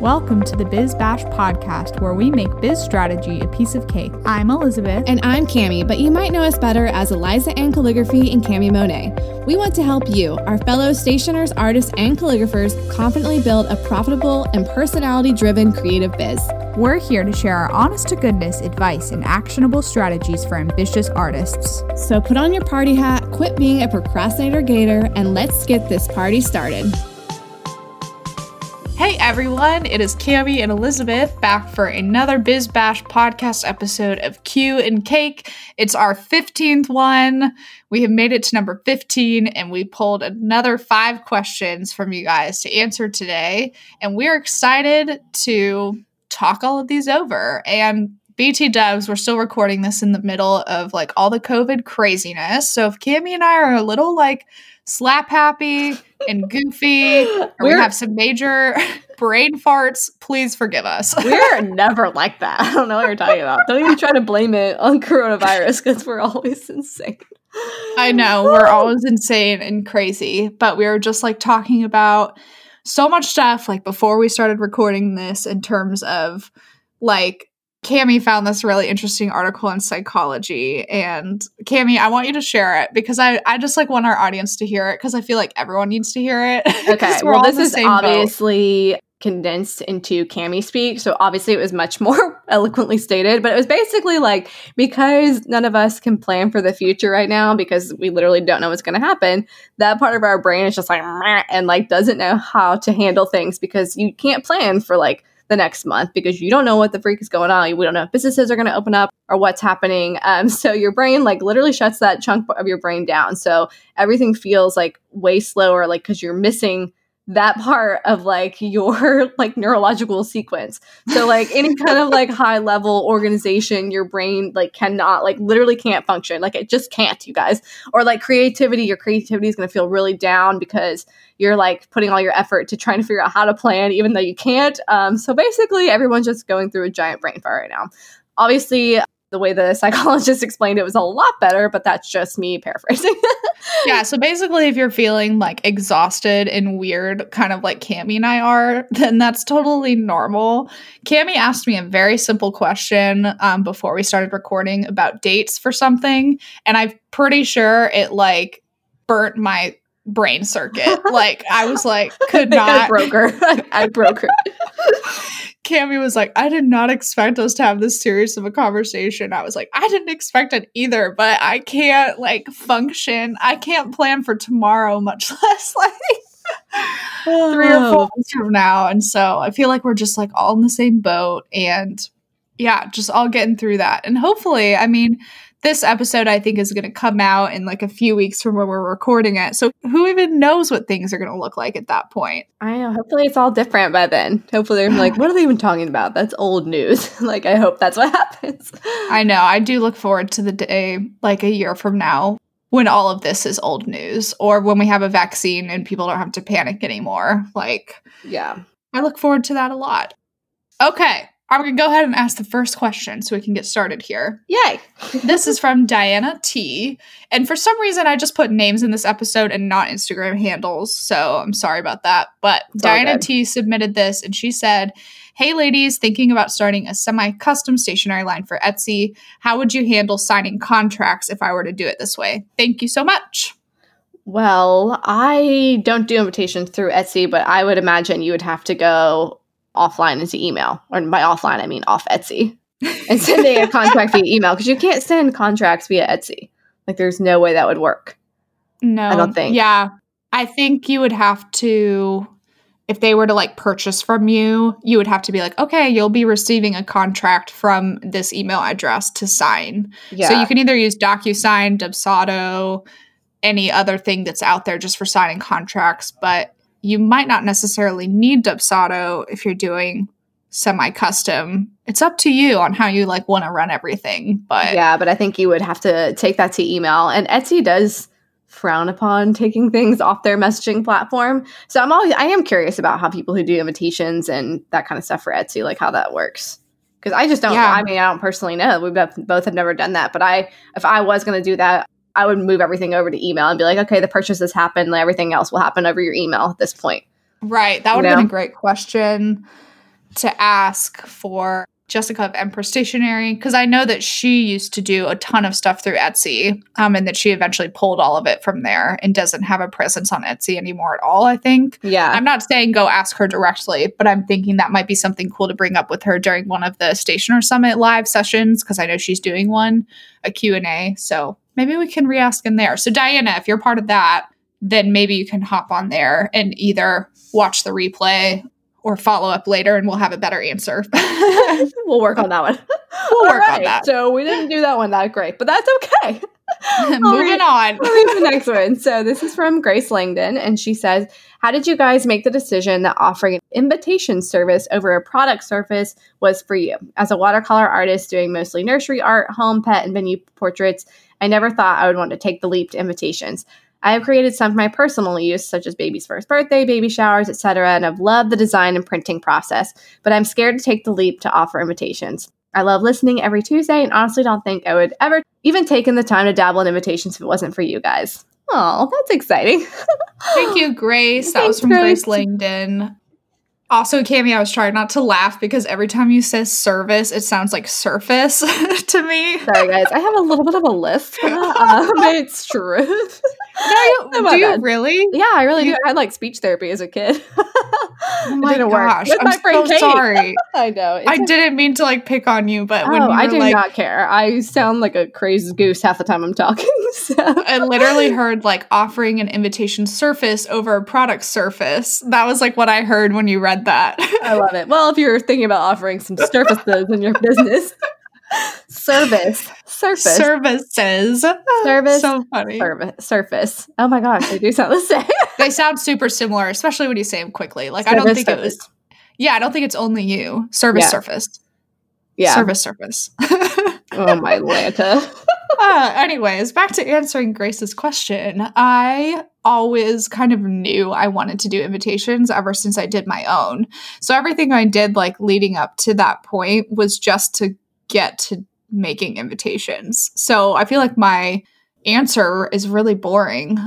Welcome to the Biz Bash podcast, where we make biz strategy a piece of cake. I'm Elisabeth. And I'm Cami, but you might know us better as Eliza Ann Calligraphy and Cami Monet. We want to help you, our fellow stationers, artists, and calligraphers, confidently build a profitable and personality driven creative biz. We're here to share our honest to goodness advice and actionable strategies for ambitious artists. So put on your party hat, quit being a procrastinator gator, and let's get this party started. Hey everyone, it is Cami and Elisabeth back for another Biz Bash podcast episode of Q and Cake. It's our 15th one. We have made it to number 15 and we pulled another five questions from you guys to answer today. And we're excited to talk all of these over. And BT Dubs, we're still recording this in the middle of like all the COVID craziness. So if Cami and I are a little like slap happy and goofy, or we have some major brain farts, please forgive us. We're never like that. I don't know what you're talking about. Don't even try to blame it on coronavirus because we're always insane. I know, we're always insane and crazy, but we were just like talking about so much stuff like before we started recording this in terms of like Cami found this really interesting article in psychology. And Cami, I want you to share it because I, I just like want our audience to hear it because I feel like everyone needs to hear it. Okay. well, this is obviously boat. condensed into Cami speak. So obviously it was much more eloquently stated, but it was basically like because none of us can plan for the future right now because we literally don't know what's going to happen, that part of our brain is just like and like doesn't know how to handle things because you can't plan for like the next month because you don't know what the freak is going on. We don't know if businesses are going to open up or what's happening. Um, so your brain like literally shuts that chunk of your brain down. So everything feels like way slower, like because you're missing that part of like your like neurological sequence. So like any kind of like high level organization your brain like cannot like literally can't function. Like it just can't you guys. Or like creativity your creativity is going to feel really down because you're like putting all your effort to trying to figure out how to plan even though you can't. Um so basically everyone's just going through a giant brain fart right now. Obviously the way the psychologist explained it was a lot better, but that's just me paraphrasing. yeah, so basically, if you're feeling like exhausted and weird, kind of like Cami and I are, then that's totally normal. Cami asked me a very simple question um, before we started recording about dates for something, and I'm pretty sure it like burnt my brain circuit. like I was like, could not I broke her. I broke her. Cami was like, I did not expect us to have this serious of a conversation. I was like, I didn't expect it either, but I can't like function. I can't plan for tomorrow, much less like three or four oh. months from now. And so I feel like we're just like all in the same boat and yeah, just all getting through that. And hopefully, I mean, this episode I think is going to come out in like a few weeks from when we're recording it. So who even knows what things are going to look like at that point? I know. Hopefully it's all different by then. Hopefully they're like, what are they even talking about? That's old news. like I hope that's what happens. I know. I do look forward to the day like a year from now when all of this is old news or when we have a vaccine and people don't have to panic anymore. Like Yeah. I look forward to that a lot. Okay. I'm going to go ahead and ask the first question so we can get started here. Yay. this is from Diana T. And for some reason, I just put names in this episode and not Instagram handles. So I'm sorry about that. But it's Diana T submitted this and she said, Hey, ladies, thinking about starting a semi custom stationery line for Etsy. How would you handle signing contracts if I were to do it this way? Thank you so much. Well, I don't do invitations through Etsy, but I would imagine you would have to go offline into email, or by offline I mean off Etsy, and sending a contract via email because you can't send contracts via Etsy. Like, there's no way that would work. No, I don't think. Yeah, I think you would have to, if they were to like purchase from you, you would have to be like, okay, you'll be receiving a contract from this email address to sign. Yeah. So you can either use DocuSign, Dubsado, any other thing that's out there just for signing contracts, but you might not necessarily need Dubsado if you're doing semi-custom. It's up to you on how you like want to run everything. But yeah, but I think you would have to take that to email. And Etsy does frown upon taking things off their messaging platform. So I'm always I am curious about how people who do invitations and that kind of stuff for Etsy, like how that works. Because I just don't. Yeah. I mean, I don't personally know. We both have never done that. But I, if I was going to do that, I would move everything over to email and be like, okay, the purchase has happened. Everything else will happen over your email at this point. Right. That would have been a great question. to ask for Jessica of Empress Stationery because I know that she used to do a ton of stuff through Etsy um, and that she eventually pulled all of it from there and doesn't have a presence on Etsy anymore at all, I think. Yeah. I'm not saying go ask her directly, but I'm thinking that might be something cool to bring up with her during one of the Stationer Summit live sessions because I know she's doing one, a Q&A. So maybe we can re-ask in there. So Diana, if you're part of that, then maybe you can hop on there and either watch the replay or follow up later and we'll have a better answer. we'll work on that one. We'll work right, on that. So we didn't do that one that great, but that's okay. Moving on. To the next one. So this is from Grace Langdon, and she says, How did you guys make the decision that offering an invitation service over a product service was for you? As a watercolor artist doing mostly nursery art, home, pet, and venue portraits, I never thought I would want to take the leap to invitations. I have created some for my personal use, such as baby's first birthday, baby showers, etc., and I've loved the design and printing process, but I'm scared to take the leap to offer invitations. I love listening every Tuesday and honestly don't think I would ever even taken the time to dabble in invitations if it wasn't for you guys. Oh, that's exciting. Thank you, Grace. That was from Grace, Grace Langdon. Also, Cami, I was trying not to laugh because every time you say service, it sounds like surface to me. Sorry, guys. I have a little bit of a list for that. Um, it's true. No, you, do you really? Yeah, I really you, do. I had like speech therapy as a kid. oh my gosh. I'm so Kate. sorry. I know. I didn't mean to like pick on you, but when oh, I do like, not care. I sound like a crazy goose half the time I'm talking. So. I literally heard like offering an invitation surface over a product surface. That was like what I heard when you read read that. I love it. Well, if you're thinking about offering some services in your business, service, surface, services, service, so funny, service, surface. Oh my gosh, they do sound the same. they sound super similar, especially when you say them quickly. Like service, I don't think surface. it was. Yeah, I don't think it's only you. Service, yeah. surface. Yeah, service, surface. oh my Lanta. Uh, anyways, back to answering Grace's question. I always kind of knew I wanted to do invitations ever since I did my own. So everything I did, like leading up to that point, was just to get to making invitations. So I feel like my answer is really boring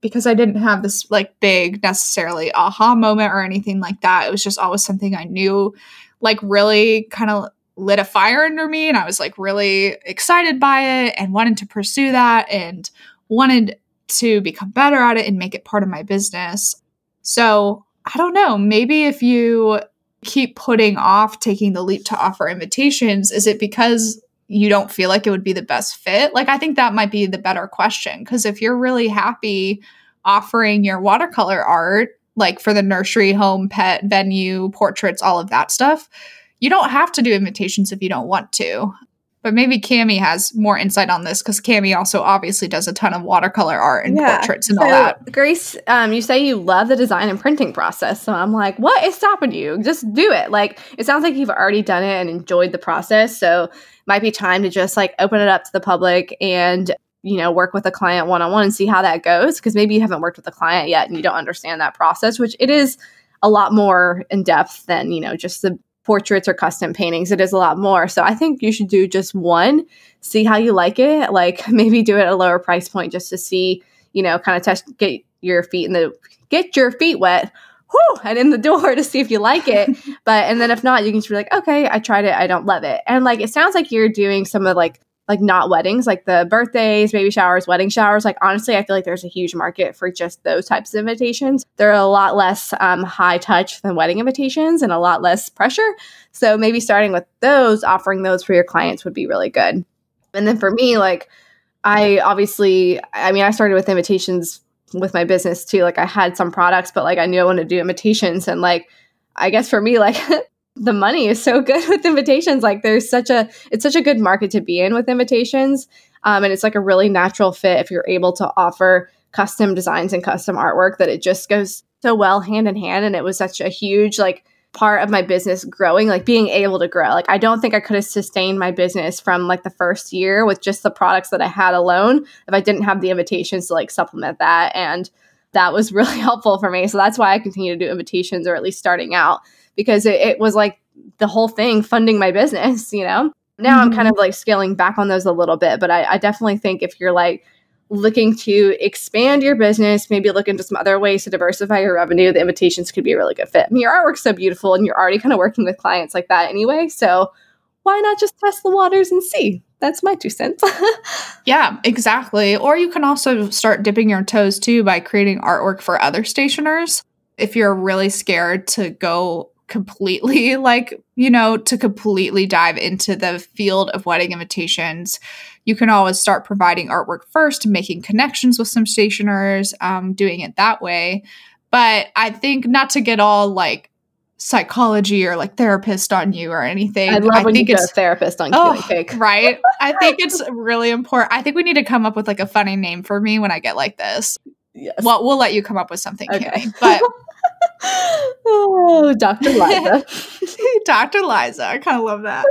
because I didn't have this like big necessarily aha moment or anything like that. It was just always something I knew like really kind of lit a fire under me and I was like really excited by it and wanted to pursue that and wanted to become better at it and make it part of my business. So, I don't know, maybe if you keep putting off taking the leap to offer invitations, is it because you don't feel like it would be the best fit? Like, I think that might be the better question. Because if you're really happy offering your watercolor art, like for the nursery, home, pet, venue, portraits, all of that stuff, you don't have to do invitations if you don't want to. But maybe Cami has more insight on this because Cami also obviously does a ton of watercolor art and yeah. portraits and so, all that. Grace, um, you say you love the design and printing process. So I'm like, what is stopping you? Just do it. Like, it sounds like you've already done it and enjoyed the process. So might be time to just like open it up to the public and you know work with a client one on one and see how that goes because maybe you haven't worked with a client yet and you don't understand that process which it is a lot more in depth than you know just the portraits or custom paintings. It is a lot more. So I think you should do just one, see how you like it. Like maybe do it at a lower price point just to see, you know, kind of test, get your feet in the, get your feet wet. Whew, and in the door to see if you like it. but, and then if not, you can just be like, okay, I tried it. I don't love it. And like, it sounds like you're doing some of like like not weddings, like the birthdays, baby showers, wedding showers. Like honestly, I feel like there's a huge market for just those types of invitations. They're a lot less um, high touch than wedding invitations and a lot less pressure. So maybe starting with those, offering those for your clients would be really good. And then for me, like I obviously, I mean, I started with invitations with my business too. Like I had some products, but like I knew I wanted to do invitations and like I guess for me, like the money is so good with invitations. Like there's such a it's such a good market to be in with invitations. Um, and it's like a really natural fit if you're able to offer custom designs and custom artwork that it just goes so well hand in hand. And it was such a huge like part of my business growing, like being able to grow. Like I don't think I could have sustained my business from like the first year with just the products that I had alone if I didn't have the invitations to like supplement that. And that was really helpful for me. So that's why I continue to do invitations or at least starting out because it, it was like the whole thing funding my business, you know? Now mm-hmm. I'm kind mm-hmm. of like scaling back on those a little bit, but I, I definitely think if you're like looking to expand your business, maybe look into some other ways to diversify your revenue, the invitations could be a really good fit. I mean, your artwork's so beautiful and you're already kind of working with clients like that anyway. So why not just test the waters and see? That's my two cents. yeah, exactly. Or you can also start dipping your toes too by creating artwork for other stationers. If you're really scared to go completely like you know to completely dive into the field of wedding invitations you can always start providing artwork first making connections with some stationers um, doing it that way but i think not to get all like psychology or like therapist on you or anything. I love I when think you it's, a therapist on oh, cake. right. I think it's really important. I think we need to come up with like a funny name for me when I get like this. Yes. Well, we'll let you come up with something, okay. but Dr. Liza. Dr. Liza. I kind of love that.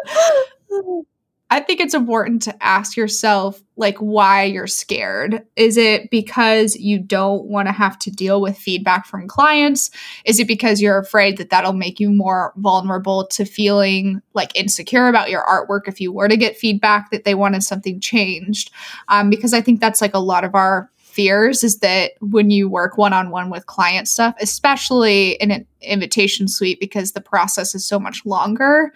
I think it's important to ask yourself, like, why you're scared. Is it because you don't want to have to deal with feedback from clients? Is it because you're afraid that that'll make you more vulnerable to feeling like insecure about your artwork if you were to get feedback that they wanted something changed? Um, because I think that's like a lot of our fears is that when you work one on one with client stuff, especially in an invitation suite, because the process is so much longer,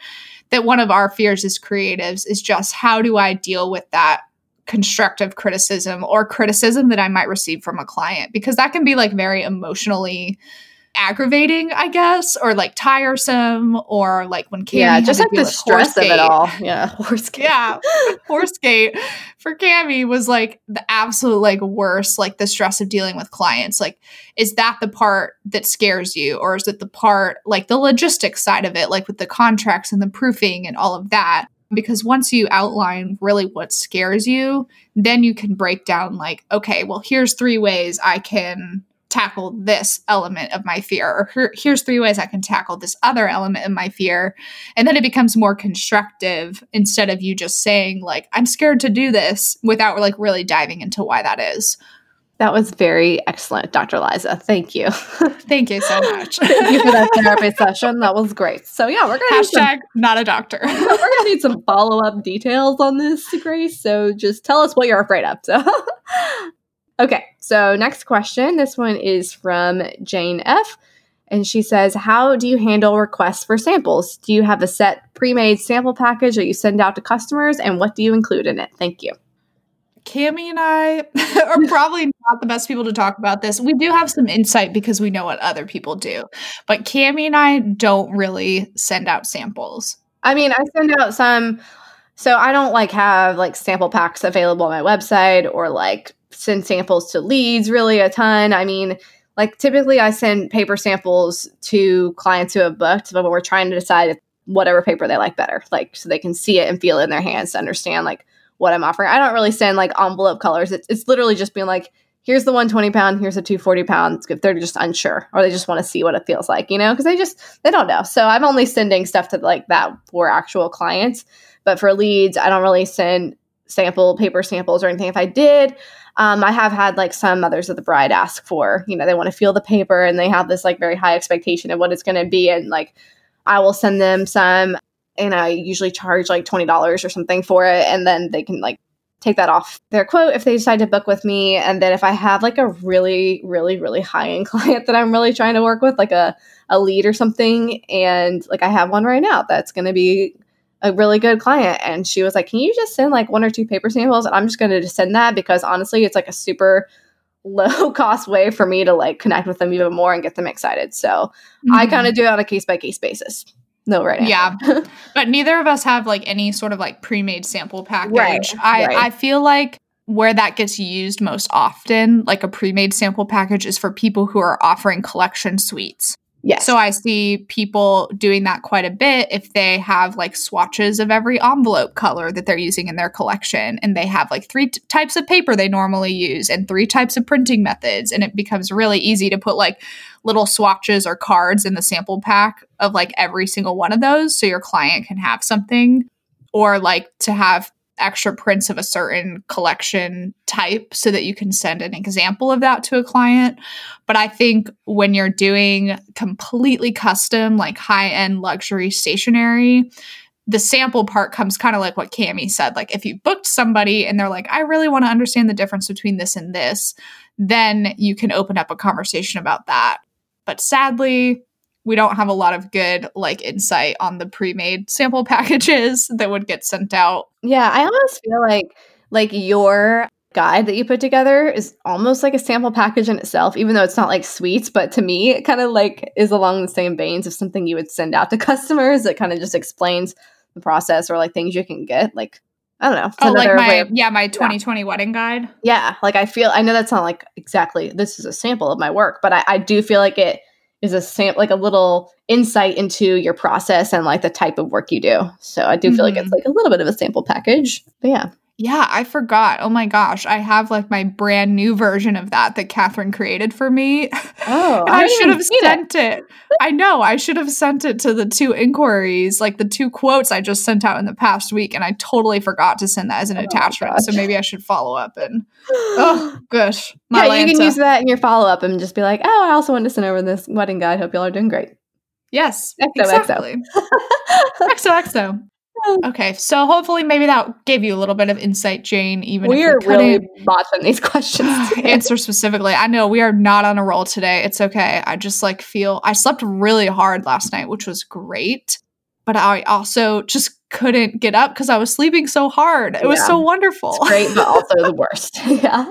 that one of our fears as creatives is just how do I deal with that constructive criticism or criticism that I might receive from a client? Because that can be like very emotionally aggravating, I guess, or like tiresome, or like when Cami yeah, just like the stress of it all. Yeah, horse gate. Yeah, horse gate for Cami was like the absolute like worst. Like the stress of dealing with clients. Like, is that the part that scares you, or is it the part like the logistics side of it, like with the contracts and the proofing and all of that? Because once you outline really what scares you, then you can break down like, okay, well, here's three ways I can tackle this element of my fear or here's three ways i can tackle this other element of my fear and then it becomes more constructive instead of you just saying like i'm scared to do this without like really diving into why that is that was very excellent, Dr. Liza. Thank you. Thank you so much. Thank you for that therapy session. That was great. So yeah, we're gonna hashtag some, not a doctor. we're gonna need some follow up details on this, Grace. So just tell us what you're afraid of. So Okay, so next question. This one is from Jane F. And she says, How do you handle requests for samples? Do you have a set pre made sample package that you send out to customers? And what do you include in it? Thank you. Cami and I are probably not the best people to talk about this. We do have some insight because we know what other people do. But Cami and I don't really send out samples. I mean, I send out some. So I don't like have like sample packs available on my website or like send samples to leads really a ton. I mean, like typically I send paper samples to clients who have booked, but we're trying to decide whatever paper they like better, like so they can see it and feel it in their hands to understand like what I'm offering. I don't really send like envelope colors. It's, it's literally just being like, here's the 120 pound, here's the 240 pound. If they're just unsure or they just want to see what it feels like, you know, because they just they don't know. So I'm only sending stuff to like that for actual clients. But for leads, I don't really send sample paper samples or anything. If I did, um, I have had like some mothers of the bride ask for, you know, they want to feel the paper and they have this like very high expectation of what it's going to be. And like, I will send them some and I usually charge like $20 or something for it. And then they can like take that off their quote if they decide to book with me. And then if I have like a really, really, really high end client that I'm really trying to work with, like a, a lead or something, and like I have one right now that's going to be a really good client and she was like can you just send like one or two paper samples? And i'm just going to send that because honestly it's like a super low cost way for me to like connect with them even more and get them excited. So mm-hmm. i kind of do it on a case by case basis. No right yeah. But neither of us have like any sort of like pre-made sample package. Right, i right. i feel like where that gets used most often like a pre-made sample package is for people who are offering collection suites Yes. So I see people doing that quite a bit if they have like swatches of every envelope color that they're using in their collection and they have like three t- types of paper they normally use and three types of printing methods and it becomes really easy to put like little swatches or cards in the sample pack of like every single one of those so your client can have something or like to have extra prints of a certain collection type so that you can send an example of that to a client. But I think when you're doing completely custom, like high end luxury stationery, the sample part comes kind of like what Cami said. Like if you booked somebody and they're like, I really want to understand the difference between this and this, then you can open up a conversation about that. But sadly, we don't have a lot of good like insight on the pre-made sample packages that would get sent out. Yeah, I almost feel like like your guide that you put together is almost like a sample package in itself, even though it's not like sweets. But to me, it kind of like is along the same veins of something you would send out to customers that kind of just explains the process or like things you can get. Like I don't know. Oh, like my of, yeah, my 2020 yeah. wedding guide. Yeah, like I feel I know that's not like exactly this is a sample of my work, but I, I do feel like it is a sample like a little insight into your process and like the type of work you do. So I do feel mm-hmm. like it's mm-hmm. like a little bit of a sample package. But yeah. Yeah, I forgot. Oh my gosh. I have like my brand new version of that that Catherine created for me. Oh, I, I should have sent it. I know. I should have sent it to the two inquiries, like the two quotes I just sent out in the past week. And I totally forgot to send that as an oh attachment. So maybe I should follow up and, oh, gosh. yeah, Lanta. you can use that in your follow up and just be like, oh, I also wanted to send over this wedding guide. Hope y'all are doing great. Yes. XOXO. Exactly. XOXO. Okay, so hopefully maybe that gave you a little bit of insight, Jane. Even if we are really botching these questions. answer specifically. I know we are not on a roll today. It's okay. I just like feel I slept really hard last night, which was great. But I also just couldn't get up because I was sleeping so hard. It yeah. was so wonderful. It's great, but also the worst. yeah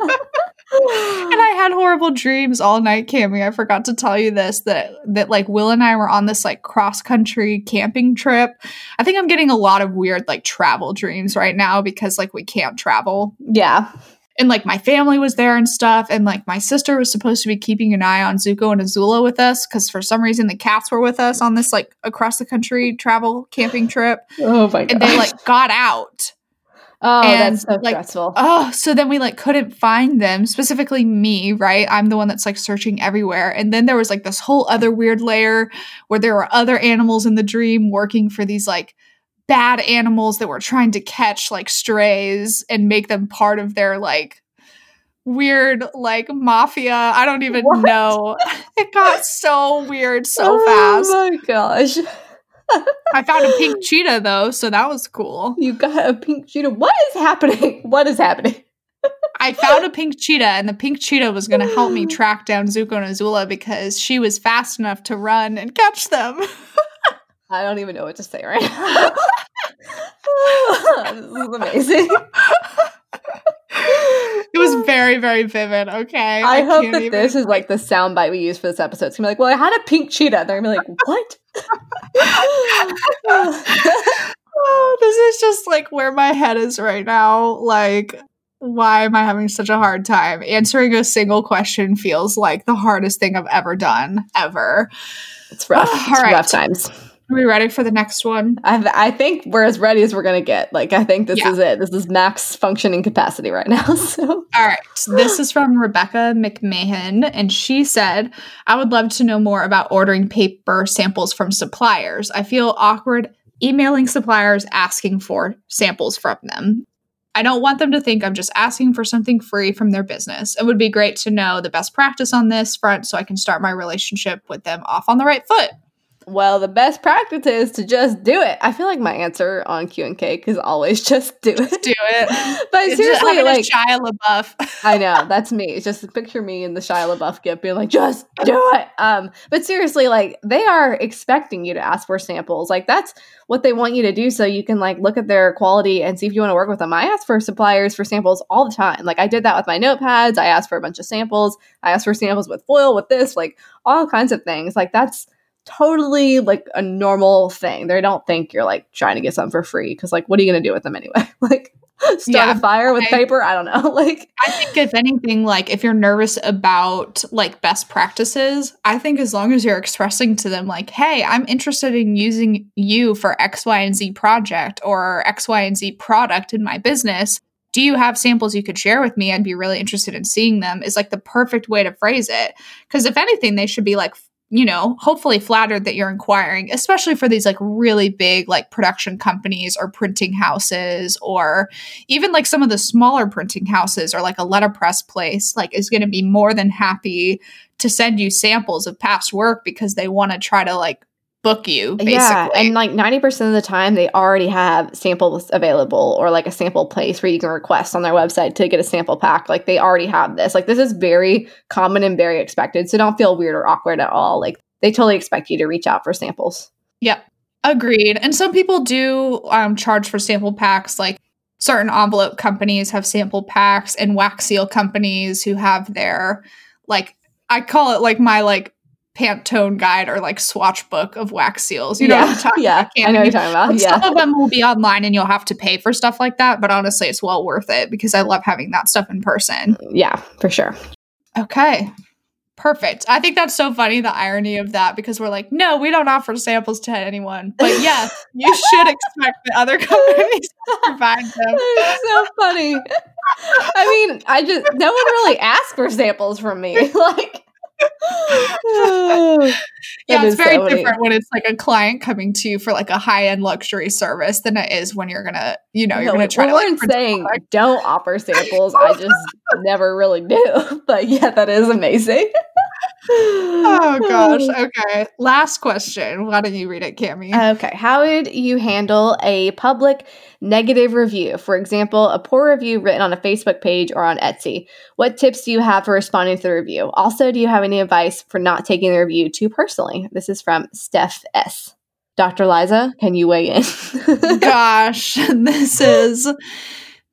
and I had horrible dreams all night, Cami. I forgot to tell you this that that like Will and I were on this like cross country camping trip. I think I'm getting a lot of weird like travel dreams right now because like we can't travel. Yeah. And like my family was there and stuff, and like my sister was supposed to be keeping an eye on Zuko and Azula with us because for some reason the cats were with us on this like across the country travel camping trip. Oh my god! And they like got out Oh, and, that's so like, stressful. Oh, so then we like couldn't find them, specifically me, right? I'm the one that's like searching everywhere. And then there was like this whole other weird layer where there were other animals in the dream working for these like bad animals that were trying to catch like strays and make them part of their like weird like mafia. I don't even what? know. It got so weird so oh fast. Oh my gosh. I found a pink cheetah though, so that was cool. You got a pink cheetah. What is happening? What is happening? I found a pink cheetah, and the pink cheetah was going to help me track down Zuko and Azula because she was fast enough to run and catch them. I don't even know what to say right now. this is amazing. It was very, very vivid. Okay. I, I hope that even... this is like the soundbite we use for this episode. It's gonna be like, well, I had a pink cheetah. They're gonna be like, what? oh, this is just like where my head is right now. Like, why am I having such a hard time? Answering a single question feels like the hardest thing I've ever done, ever. It's rough. it's right. rough times. Are we ready for the next one? I, I think we're as ready as we're going to get. Like, I think this yeah. is it. This is max functioning capacity right now. So, all right. This is from Rebecca McMahon, and she said, I would love to know more about ordering paper samples from suppliers. I feel awkward emailing suppliers asking for samples from them. I don't want them to think I'm just asking for something free from their business. It would be great to know the best practice on this front so I can start my relationship with them off on the right foot. Well, the best practice is to just do it. I feel like my answer on Q and Cake is always just do it. Just do it. but it's seriously, like Shia LaBeouf. I know that's me. It's just picture me in the Shia LaBeouf gift being like, just do it. Um, but seriously, like they are expecting you to ask for samples. Like that's what they want you to do, so you can like look at their quality and see if you want to work with them. I ask for suppliers for samples all the time. Like I did that with my notepads. I asked for a bunch of samples. I asked for samples with foil, with this, like all kinds of things. Like that's totally like a normal thing. They don't think you're like trying to get something for free because like what are you gonna do with them anyway? like start yeah, a fire with I, paper? I don't know. like I think if anything, like if you're nervous about like best practices, I think as long as you're expressing to them like, hey, I'm interested in using you for X, Y, and Z project or X, Y, and Z product in my business. Do you have samples you could share with me? I'd be really interested in seeing them is like the perfect way to phrase it. Because if anything, they should be like you know, hopefully flattered that you're inquiring, especially for these like really big like production companies or printing houses or even like some of the smaller printing houses or like a letterpress place like is going to be more than happy to send you samples of past work because they want to try to like book you basically. Yeah, and like 90% of the time they already have samples available or like a sample place where you can request on their website to get a sample pack. Like they already have this. Like this is very common and very expected. So don't feel weird or awkward at all. Like they totally expect you to reach out for samples. Yep. Agreed. And some people do um, charge for sample packs like certain envelope companies have sample packs and wax seal companies who have their like I call it like my like Pantone guide or like swatch book of wax seals. You know yeah. what I'm talking yeah, about? I know what you're talking about. Yeah. Some of them will be online and you'll have to pay for stuff like that, but honestly, it's well worth it because I love having that stuff in person. Yeah, for sure. Okay. Perfect. I think that's so funny, the irony of that, because we're like, no, we don't offer samples to anyone. But yes, you should expect the other companies to provide them. so funny. I mean, I just, no one really asked for samples from me. Like, yeah, it's very so different when it's like a client coming to you for like a high end luxury service than it is when you're gonna, you know, you're gonna try. We weren't like, saying don't offer samples. I just never really do. But yeah, that is amazing oh gosh. Okay. Last question. Why don't you read it, Cami? Okay. How would you handle a public negative review? For example, a poor review written on a Facebook page or on Etsy. What tips do you have for responding to the review? Also, do you have any advice for not taking the review too personally? This is from Steph S. Dr. Liza, can you weigh in? gosh, this is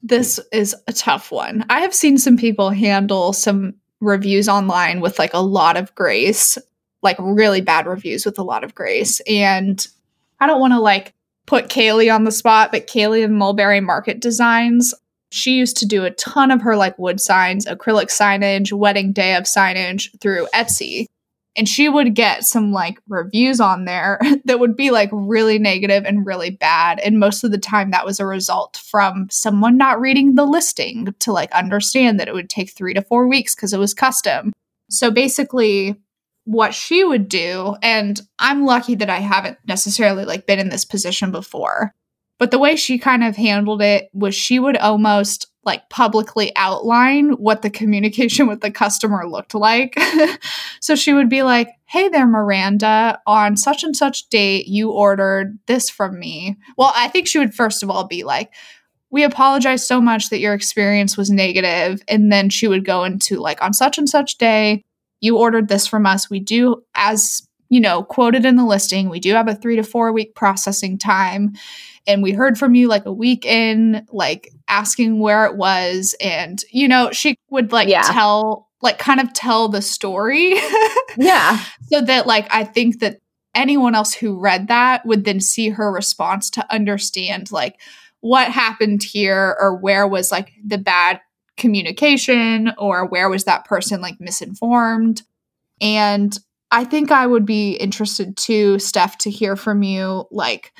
this is a tough one. I have seen some people handle some reviews online with like a lot of grace, like really bad reviews with a lot of grace. And I don't want to like put Kaylee on the spot, but Kaylee of Mulberry Market Designs, she used to do a ton of her like wood signs, acrylic signage, wedding day of signage through Etsy and she would get some like reviews on there that would be like really negative and really bad. And most of the time that was a result from someone not reading the listing to like understand that it would take 3 to 4 weeks cuz it was custom. So basically what she would do and I'm lucky that I haven't necessarily like been in this position before but the way she kind of handled it was she would almost like publicly outline what the communication with the customer looked like. so she would be like, Hey there, Miranda, on such and such date, you ordered this from me. Well, I think she would first of all be like, we apologize so much that your experience was negative. And then she would go into like, on such and such day, you ordered this from us. We do, as you know, quoted in the listing, we do have a three to four week processing time and we heard from you like a week in, like asking where it was. And, you know, she would like yeah. tell, like kind of tell the story. yeah. So that, like, I think that anyone else who read that would then see her response to understand, like, what happened here or where was like the bad communication or where was that person like misinformed. And I think I would be interested too, Steph, to hear from you, like,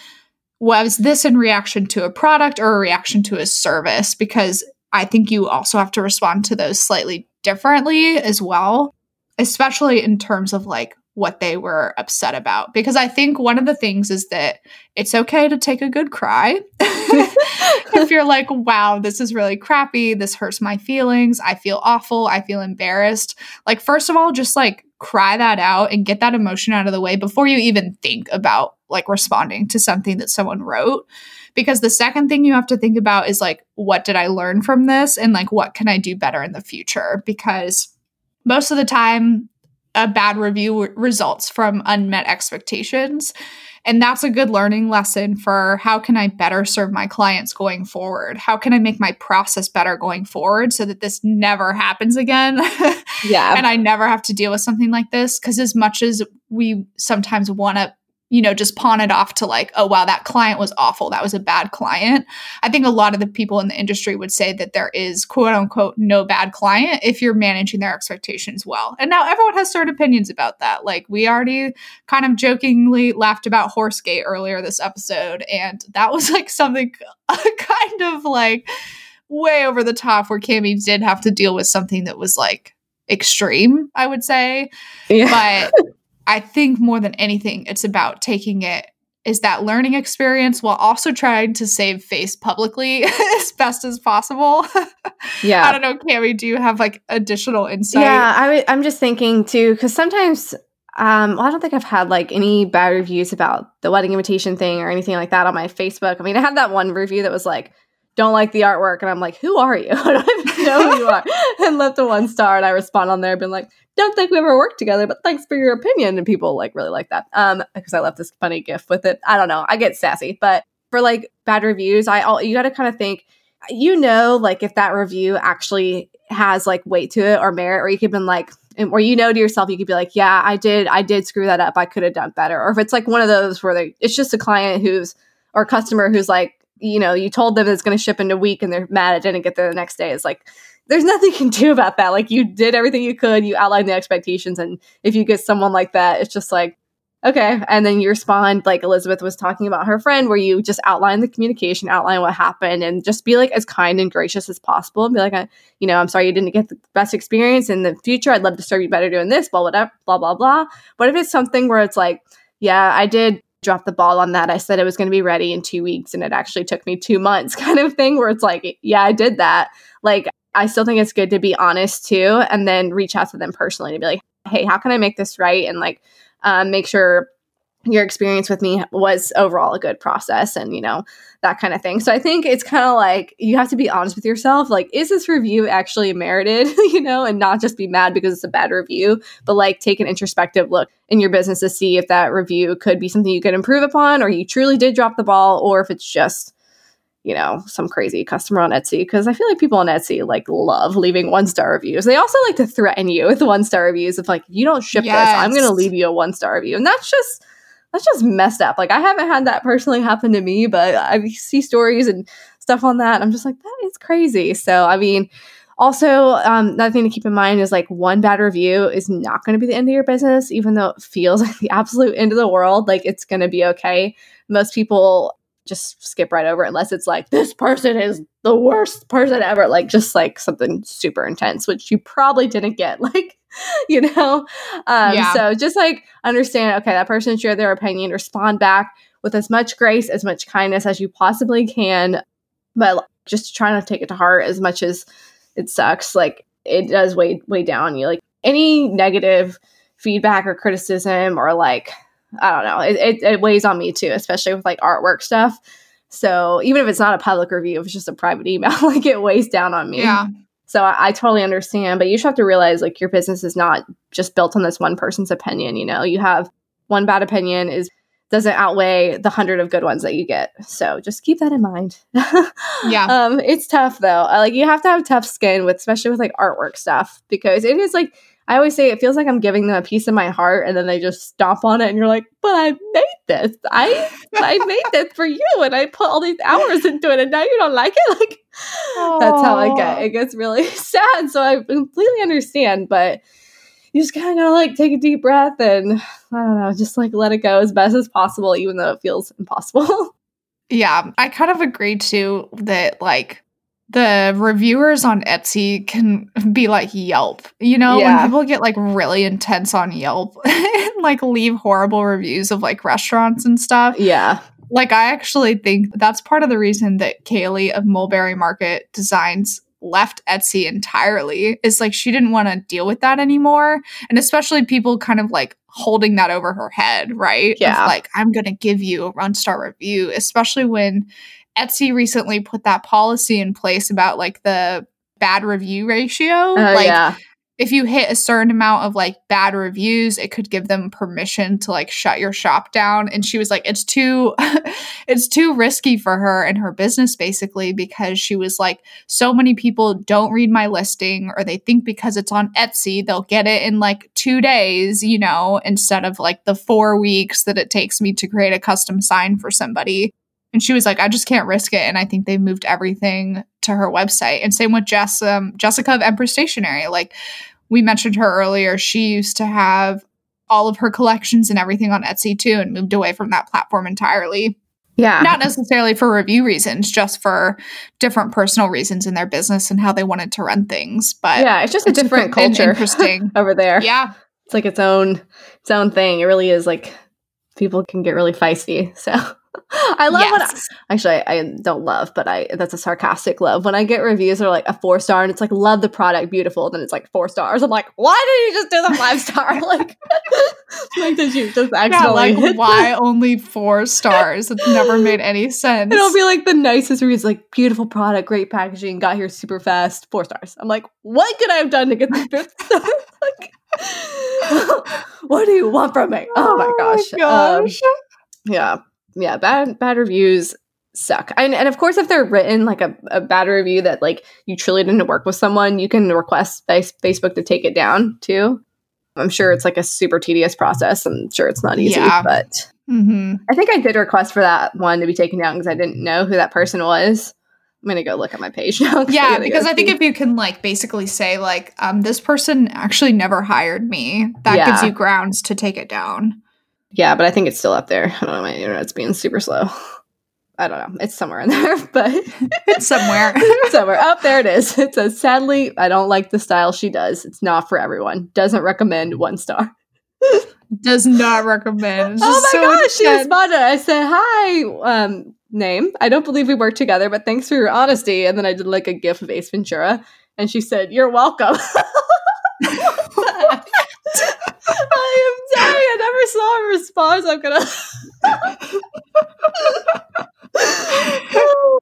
was this in reaction to a product or a reaction to a service? Because I think you also have to respond to those slightly differently as well, especially in terms of like what they were upset about. Because I think one of the things is that it's okay to take a good cry. if you're like, wow, this is really crappy, this hurts my feelings, I feel awful, I feel embarrassed. Like, first of all, just like cry that out and get that emotion out of the way before you even think about like responding to something that someone wrote because the second thing you have to think about is like what did i learn from this and like what can i do better in the future because most of the time a bad review results from unmet expectations and that's a good learning lesson for how can I better serve my clients going forward? How can I make my process better going forward so that this never happens again? yeah. and I never have to deal with something like this. Because as much as we sometimes want to you know, just pawn it off to like, oh, wow, that client was awful. That was a bad client. I think a lot of the people in the industry would say that there is quote unquote no bad client if you're managing their expectations well. And now everyone has certain opinions about that. Like we already kind of jokingly laughed about Horsegate earlier this episode. And that was like something kind of like way over the top where Cami did have to deal with something that was like extreme, I would say. Yeah. But I think more than anything, it's about taking it is that learning experience while also trying to save face publicly as best as possible. yeah. I don't know, Cami, do you have like additional insight? Yeah, I, I'm just thinking too, because sometimes Um, well, I don't think I've had like any bad reviews about the wedding invitation thing or anything like that on my Facebook. I mean, I had that one review that was like, don't like the artwork. And I'm like, who are you? I don't even know who you are. and left a one star. And I respond on there, been like, don't think we ever worked together, but thanks for your opinion. And people like really like that. Um, because I left this funny gift with it. I don't know. I get sassy, but for like bad reviews, I all you got to kind of think, you know, like if that review actually has like weight to it or merit, or you could been like, or you know to yourself, you could be like, yeah, I did, I did screw that up. I could have done better. Or if it's like one of those where they, it's just a client who's or customer who's like, you know, you told them it's going to ship in a week and they're mad it didn't get there the next day. It's like, there's nothing you can do about that. Like you did everything you could, you outlined the expectations. And if you get someone like that, it's just like, okay. And then you respond like Elisabeth was talking about her friend, where you just outline the communication, outline what happened, and just be like as kind and gracious as possible. And be like, I, you know, I'm sorry you didn't get the best experience in the future. I'd love to serve you better doing this, blah, whatever, blah, blah, blah. But if it's something where it's like, yeah, I did dropped the ball on that. I said it was going to be ready in two weeks and it actually took me two months, kind of thing, where it's like, yeah, I did that. Like, I still think it's good to be honest too, and then reach out to them personally to be like, hey, how can I make this right? And like, um, make sure your experience with me was overall a good process and you know that kind of thing. So i think it's kind of like you have to be honest with yourself like is this review actually merited you know and not just be mad because it's a bad review but like take an introspective look in your business to see if that review could be something you could improve upon or you truly did drop the ball or if it's just you know some crazy customer on etsy. Because i feel like people on etsy like love leaving one star reviews. They also like to threaten you with one star reviews of like you don't ship yes. this. I'm gonna leave you a one star review. And that's just that's just messed up. Like I haven't had that personally happen to me, but I see stories and stuff on that. I'm just like, that is crazy. So I mean, also, um, another thing to keep in mind is like one bad review is not going to be the end of your business, even though it feels like the absolute end of the world. Like it's going to be okay. Most people just skip right over unless it's like this person is the worst person ever like just like something super intense which you probably didn't get like you know um yeah. so just like understand okay that person shared their opinion respond back with as much grace as much kindness as you possibly can but just try not to take it to heart as much as it sucks like it does weigh weigh down you like any negative feedback or criticism or like I don't know. It, it, it, weighs on me too, especially with like artwork stuff. So even if it's not a public review, if it's just a private email, like it weighs down on me. Yeah. So I, I totally understand, but you should have to realize like your business is not just built on this one person's opinion. You know, you have one bad opinion is doesn't outweigh the hundred of good ones that you get. So just keep that in mind. yeah. Um, it's tough though. Like you have to have tough skin with, especially with like artwork stuff, because it is like I always say it feels like I'm giving them a piece of my heart and then they just stomp on it and you're like, but I made this. I I made this for you and I put all these hours into it and now you don't like it. Like Aww. that's how I get. It gets really sad. So I completely understand, but you just kind of gotta like take a deep breath and I don't know, just like let it go as best as possible, even though it feels impossible. Yeah, I kind of agree too that like the reviewers on Etsy can be like Yelp. You know, yeah. when people get like really intense on Yelp and like leave horrible reviews of like restaurants and stuff. Yeah. Like I actually think that's part of the reason that Kaylee of Mulberry Market Designs left Etsy entirely is like she didn't want to deal with that anymore. And especially people kind of like holding that over her head, right? Yeah. Of like, I'm going to give you a run star review, especially when Etsy recently put that policy in place about like the bad review ratio. Oh, like yeah. if you hit a certain amount of like bad reviews, it could give them permission to like shut your shop down. And she was like, it's too it's too risky for her and her business basically because she was like, so many people don't read my listing or they think because it's on Etsy, they'll get it in like two days, you know, instead of like the four weeks that it takes me to create a custom sign for somebody. And she was like, I just can't risk it. And I think they've moved everything to her website. And same with Jess, um, Jessica of Empress Stationery. Like we mentioned her earlier, she used to have all of her collections and everything on Etsy too, and moved away from that platform entirely. Yeah. Not necessarily for review reasons, just for different personal reasons in their business and how they wanted to run things. But yeah, it's just a different culture interesting over there. Yeah. It's like its own its own thing. It really is like people can get really feisty. So I love yes. when I, actually I, I, don't love, but I that's a sarcastic love. When I get reviews that are like a four star and it's like love the product, beautiful, then it's like four stars. I'm like, why did you just do the five star? like, like did you just accidentally? Yeah, like why only four stars? It never made any sense. It'll be like the nicest reviews, like beautiful product, great packaging, got here super fast, four stars. I'm like, what could I have done to get the fifth star? like, what do you want from me? Oh my gosh. Oh my gosh. Um, yeah yeah, bad bad reviews suck. And, and of course, if they're written like a, a bad review that like you truly didn't work with someone, you can request Facebook to take it down too. I'm sure it's like a super tedious process. I'm sure it's not easy, yeah. but mm-hmm. I think I did request for that one to be taken down because I didn't know who that person was. I'm gonna go look at my page now. Yeah, because I think if you can like basically say like, um, this person actually never hired me, that yeah. gives you grounds to take it down. Yeah, but I think it's still up there. I don't know. My internet's being super slow. I don't know. It's somewhere in there, but it's somewhere. somewhere. Up oh, there it is. It says, sadly, I don't like the style she does. It's not for everyone. Doesn't recommend one star. Does not recommend. oh my so gosh, she responded. I said, hi, um, name. I don't believe we work together, but thanks for your honesty. And then I did like a gif of Ace Ventura. And she said, You're welcome. I. I never saw a response. I'm gonna.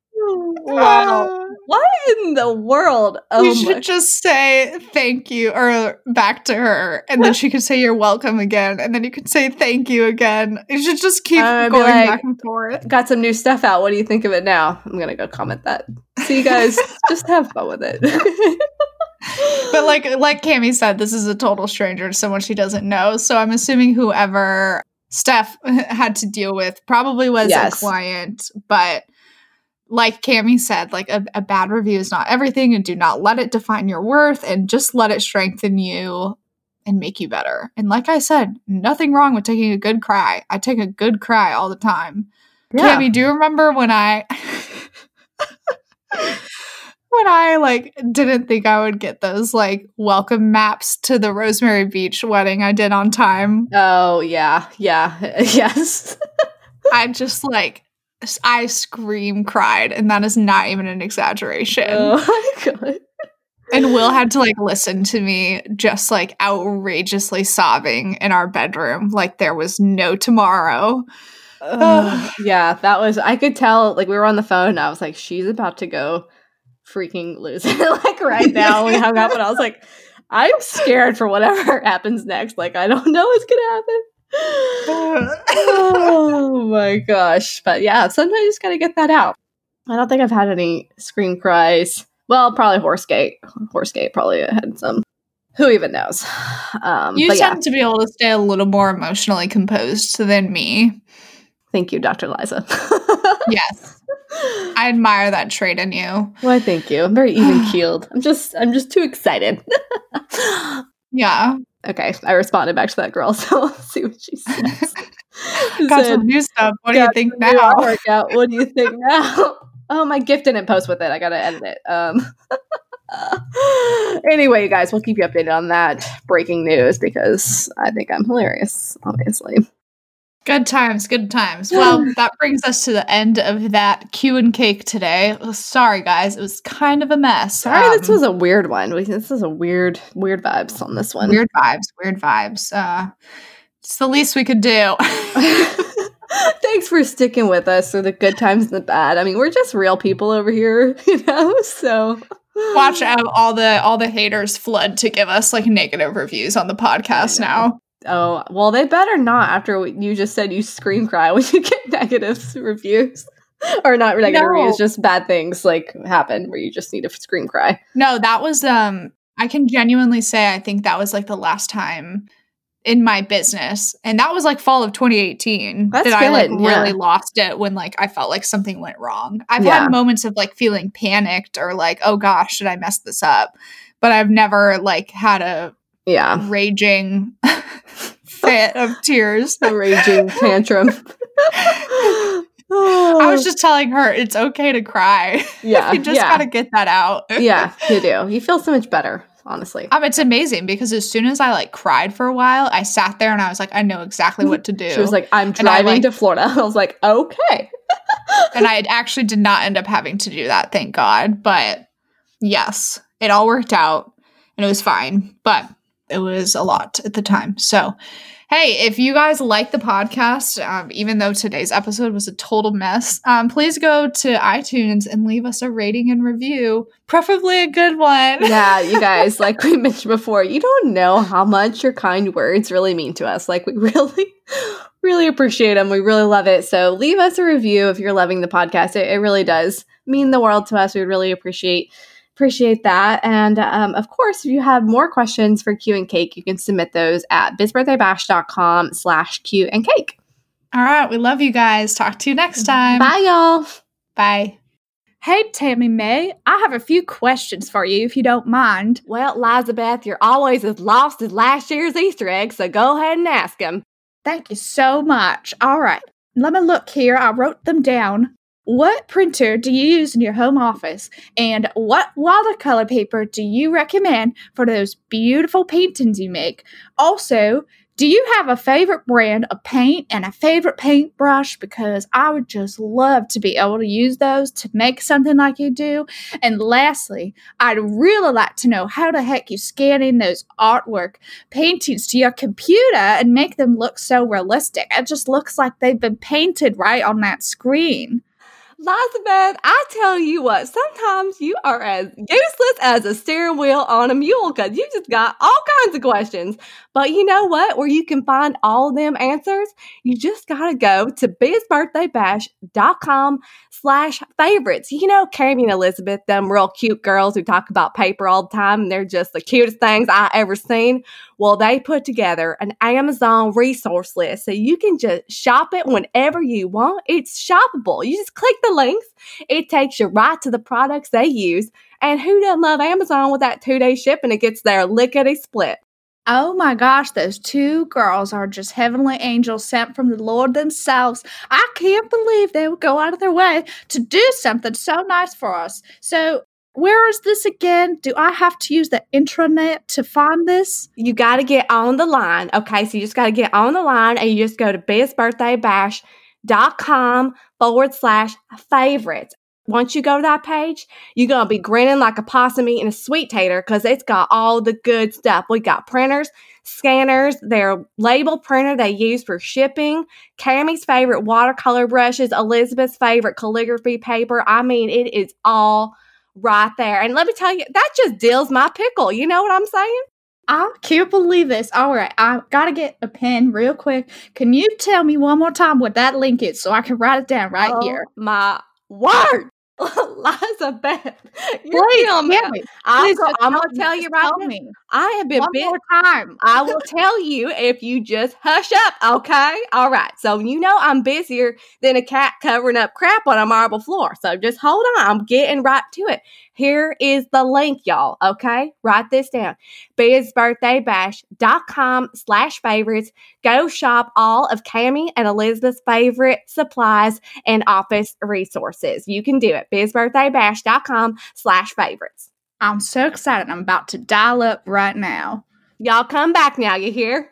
wow. What in the world? Oh you should my- just say thank you or back to her, and then she could say you're welcome again, and then you could say thank you again. You should just keep going like, back and forth. Got some new stuff out. What do you think of it now? I'm gonna go comment that. See you guys. just have fun with it but like like Cami said, this is a total stranger to someone she doesn't know. So I'm assuming whoever Steph had to deal with probably was yes. a client, but like Cami said, like a, a bad review is not everything, and do not let it define your worth, and just let it strengthen you and make you better. And like I said, nothing wrong with taking a good cry. I take a good cry all the time. Yeah. Cami, do you remember when I when I like didn't think I would get those like welcome maps to the Rosemary Beach wedding I did on time. Oh yeah, yeah, yes. I just like I scream cried, and that is not even an exaggeration. Oh my god. And Will had to like listen to me just like outrageously sobbing in our bedroom, like there was no tomorrow. Uh, yeah, that was. I could tell. Like we were on the phone. I was like, "She's about to go freaking lose it like right now. we hung up and I was like, I'm scared for whatever happens next. Like I don't know what's gonna happen. oh my gosh. But yeah, sometimes you just gotta get that out. I don't think I've had any scream cries. Well, probably horsegate horsegate probably had some. Who even knows? Um, you tend yeah. to be able to stay a little more emotionally composed than me. Thank you, Dr. Liza. yes. I admire that trait in you. Why, thank you. I'm very even keeled. I'm just, I'm just too excited. yeah. Okay, I responded back to that girl, so let's see what she says. Got said, some new stuff. What do you think now? Workout. What do you think now? Oh, my gift didn't post with it. I gotta edit it. Um. anyway, you guys, we'll keep you updated on that breaking news because I think I'm hilarious. Obviously. Good times, good times. Well, that brings us to the end of that Q and cake today. Sorry, guys, it was kind of a mess. Sorry, um, this was a weird one. This is a weird, weird vibes on this one. Weird vibes, weird vibes. Uh, it's the least we could do. Thanks for sticking with us through the good times and the bad. I mean, we're just real people over here, you know. So watch out! All the all the haters flood to give us like negative reviews on the podcast now. Oh, well, they better not after you just said you scream cry when you get negative reviews. or not negative no. reviews, just bad things like happen where you just need to scream cry. No, that was um I can genuinely say I think that was like the last time in my business. And that was like fall of 2018 That's that good. I like yeah. really lost it when like I felt like something went wrong. I've yeah. had moments of like feeling panicked or like, oh gosh, did I mess this up? But I've never like had a yeah raging fit of tears a raging tantrum I was just telling her it's okay to cry. Yeah. you just yeah. gotta get that out. yeah, you do. You feel so much better. honestly. Um, it's amazing because as soon as I like cried for a while, I sat there and I was like, I know exactly what to do. she was like, I'm driving I, like, to Florida. I was like, okay. and I actually did not end up having to do that, thank God. But yes, it all worked out and it was fine. But it was a lot at the time. So Hey, if you guys like the podcast, um, even though today's episode was a total mess, um, please go to iTunes and leave us a rating and review, preferably a good one. yeah, you guys, like we mentioned before, you don't know how much your kind words really mean to us. Like, we really, really appreciate them. We really love it. So, leave us a review if you're loving the podcast. It, it really does mean the world to us. We really appreciate appreciate that. And um, of course, if you have more questions for Q and Cake, you can submit those at bizbirthdaybash.com slash Q and Cake. All right. We love you guys. Talk to you next time. Bye, y'all. Bye. Hey, Tammy May, I have a few questions for you if you don't mind. Well, Elisabeth, you're always as lost as last year's Easter egg, so go ahead and ask them. Thank you so much. All right, let me look here. I wrote them down. What printer do you use in your home office? And what watercolor paper do you recommend for those beautiful paintings you make? Also, do you have a favorite brand of paint and a favorite paintbrush? Because I would just love to be able to use those to make something like you do. And lastly, I'd really like to know how the heck you scan in those artwork paintings to your computer and make them look so realistic. It just looks like they've been painted right on that screen. Elisabeth, I tell you what, sometimes you are as useless as a steering wheel on a mule because you just got all kinds of questions. But you know what? Where you can find all them answers, you just got to go to bizbirthdaybash.com slash favorites. You know, Cami and Elisabeth, them real cute girls who talk about paper all the time, and they're just the cutest things I ever seen. Well, they put together an Amazon resource list so you can just shop it whenever you want. It's shoppable. You just click the links, it takes you right to the products they use. And who doesn't love Amazon with that two day shipping? It gets there lickety split. Oh my gosh, those two girls are just heavenly angels sent from the Lord themselves. I can't believe they would go out of their way to do something so nice for us. So, where is this again? Do I have to use the intranet to find this? You got to get on the line. Okay, so you just got to get on the line and you just go to bizbirthdaybash.com forward slash favorites. Once you go to that page, you're going to be grinning like a possum eating a sweet tater because it's got all the good stuff. We got printers, scanners, their label printer they use for shipping, Cami's favorite watercolor brushes, Elisabeth's favorite calligraphy paper. I mean, it is all right there. And let me tell you, that just deals my pickle. You know what I'm saying? I can't believe this. All right, I gotta get a pen real quick. Can you tell me one more time what that link is so I can write it down right oh, here? My word. Elisabeth, you're Please, tell me. I'm, Please, I'm gonna tell you right now. Me. I have been one bit, more time. I will tell you if you just hush up, okay? All right. So you know I'm busier than a cat covering up crap on a marble floor. So just hold on. I'm getting right to it. Here is the link, y'all. Okay. Write this down. BizBirthdayBash.com slash favorites. Go shop all of Cami and Elisabeth's favorite supplies and office resources. You can do it. BizBirthdayBash.com slash favorites. I'm so excited. I'm about to dial up right now. Y'all come back now, you hear?